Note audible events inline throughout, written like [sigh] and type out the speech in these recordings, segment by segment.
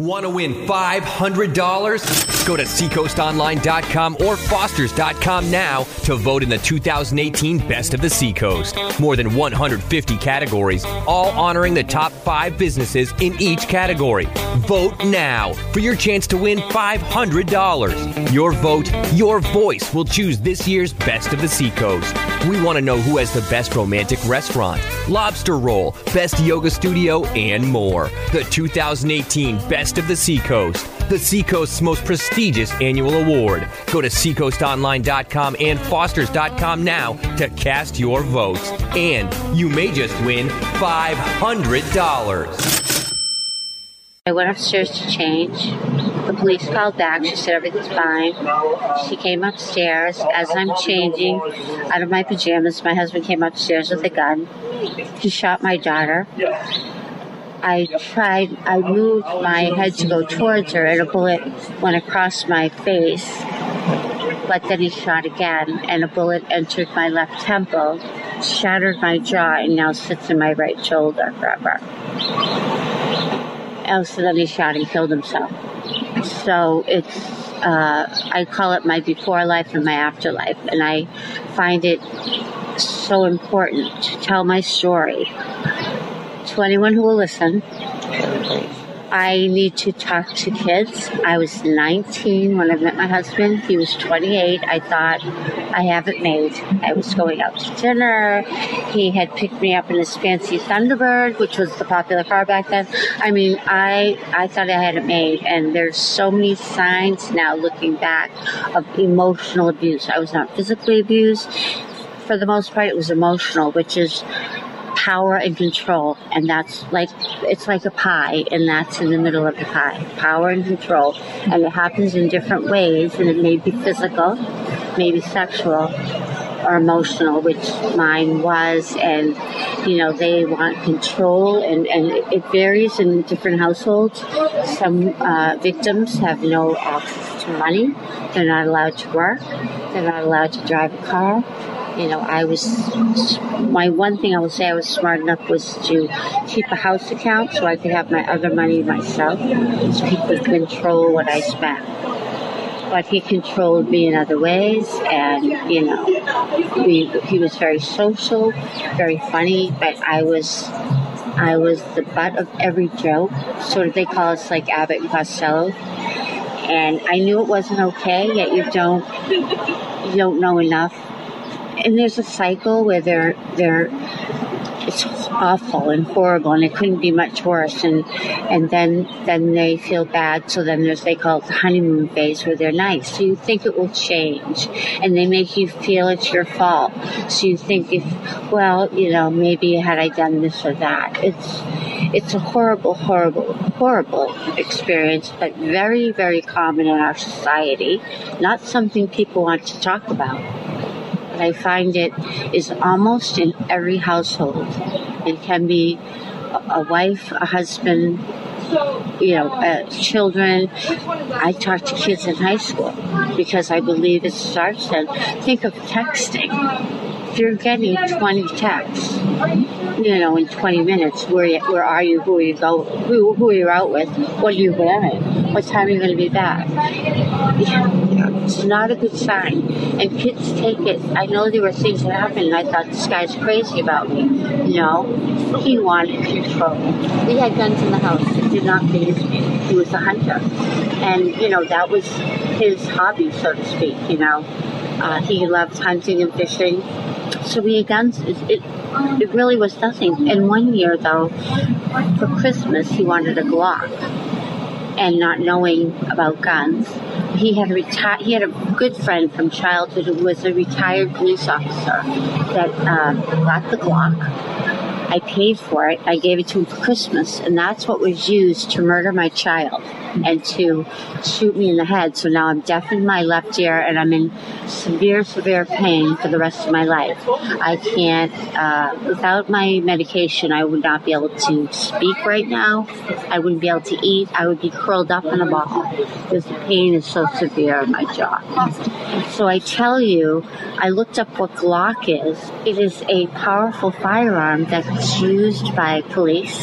Want to win $500? Go to seacoastonline.com or fosters.com now to vote in the 2018 Best of the Seacoast. More than 150 categories, all honoring the top five businesses in each category. Vote now for your chance to win $500. Your vote, your voice will choose this year's Best of the Seacoast. We want to know who has the best romantic restaurant, lobster roll, best yoga studio, and more. The 2018 Best of the Seacoast, the Seacoast's most prestigious annual award. Go to seacoastonline.com and fosters.com now to cast your votes. And you may just win $500. I went upstairs to change. The police called back. She said everything's fine. She came upstairs. As I'm changing out of my pajamas, my husband came upstairs with a gun. He shot my daughter. I tried, I moved my head to go towards her, and a bullet went across my face. But then he shot again, and a bullet entered my left temple, shattered my jaw, and now sits in my right shoulder forever else then he shot and killed himself. So it's, uh, I call it my before life and my afterlife, and I find it so important to tell my story to anyone who will listen. I need to talk to kids. I was 19 when I met my husband. He was 28. I thought, I have it made. I was going out to dinner. He had picked me up in his fancy Thunderbird, which was the popular car back then. I mean, I, I thought I had it made. And there's so many signs now looking back of emotional abuse. I was not physically abused. For the most part, it was emotional, which is power and control and that's like it's like a pie and that's in the middle of the pie. Power and control and it happens in different ways and it may be physical maybe sexual or emotional which mine was and you know they want control and, and it varies in different households. Some uh, victims have no access to money. They're not allowed to work. They're not allowed to drive a car you know, I was, my one thing I would say I was smart enough was to keep a house account so I could have my other money myself, so he could control what I spent. But he controlled me in other ways, and you know, we, he was very social, very funny, but I was I was the butt of every joke. Sort of, they call us like Abbott and Costello. And I knew it wasn't okay, yet you don't you don't know enough and there's a cycle where they're they're it's awful and horrible and it couldn't be much worse and and then then they feel bad so then there's they call it the honeymoon phase where they're nice. So you think it will change and they make you feel it's your fault. So you think if well you know maybe had i done this or that. It's it's a horrible horrible horrible experience but very very common in our society. Not something people want to talk about but I find it is almost in every household. It can be a wife, a husband, you know, uh, children. I talk to kids in high school because I believe it starts then. Think of texting. If you're getting 20 texts, you know, in 20 minutes, where where are you? Who are you go? Who who are you out with? What are you wearing? What time are you going to be back? It's not a good sign. And kids take it. I know there were things that happened, and I thought this guy's crazy about me. No, he wanted control. We had guns in the house. It did not phase me. He was a hunter. And, you know, that was his hobby, so to speak, you know. Uh, he loved hunting and fishing. So we had guns. It, it, it really was nothing. And one year, though, for Christmas, he wanted a Glock. And not knowing about guns, he had retired. He had a good friend from childhood who was a retired police officer that uh, got the Glock. I paid for it. I gave it to him for Christmas, and that's what was used to murder my child. And to shoot me in the head. So now I'm deaf in my left ear and I'm in severe, severe pain for the rest of my life. I can't, uh, without my medication, I would not be able to speak right now. I wouldn't be able to eat. I would be curled up in a ball because the pain is so severe in my jaw. So I tell you, I looked up what Glock is. It is a powerful firearm that's used by police.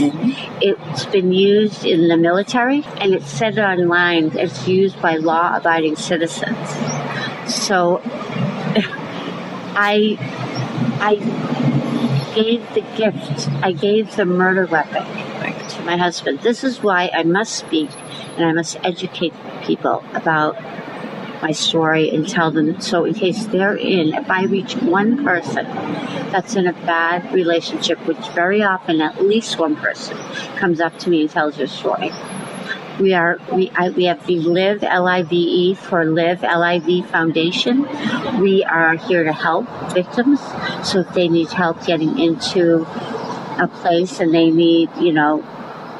It's been used in the military and it's said online it's used by law abiding citizens. So [laughs] I I gave the gift, I gave the murder weapon to my husband. This is why I must speak and I must educate people about my story and tell them so in case they're in if i reach one person that's in a bad relationship which very often at least one person comes up to me and tells their story we are we I, we have the Live L I V E for Liv L I V Foundation. We are here to help victims. So if they need help getting into a place and they need, you know,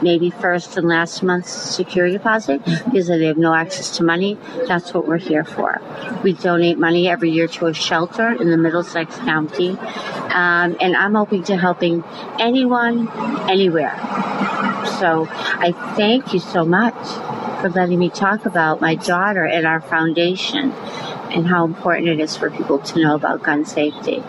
maybe first and last month's security deposit because they have no access to money. That's what we're here for. We donate money every year to a shelter in the Middlesex County, um, and I'm open to helping anyone, anywhere. So I thank you so much for letting me talk about my daughter and our foundation and how important it is for people to know about gun safety.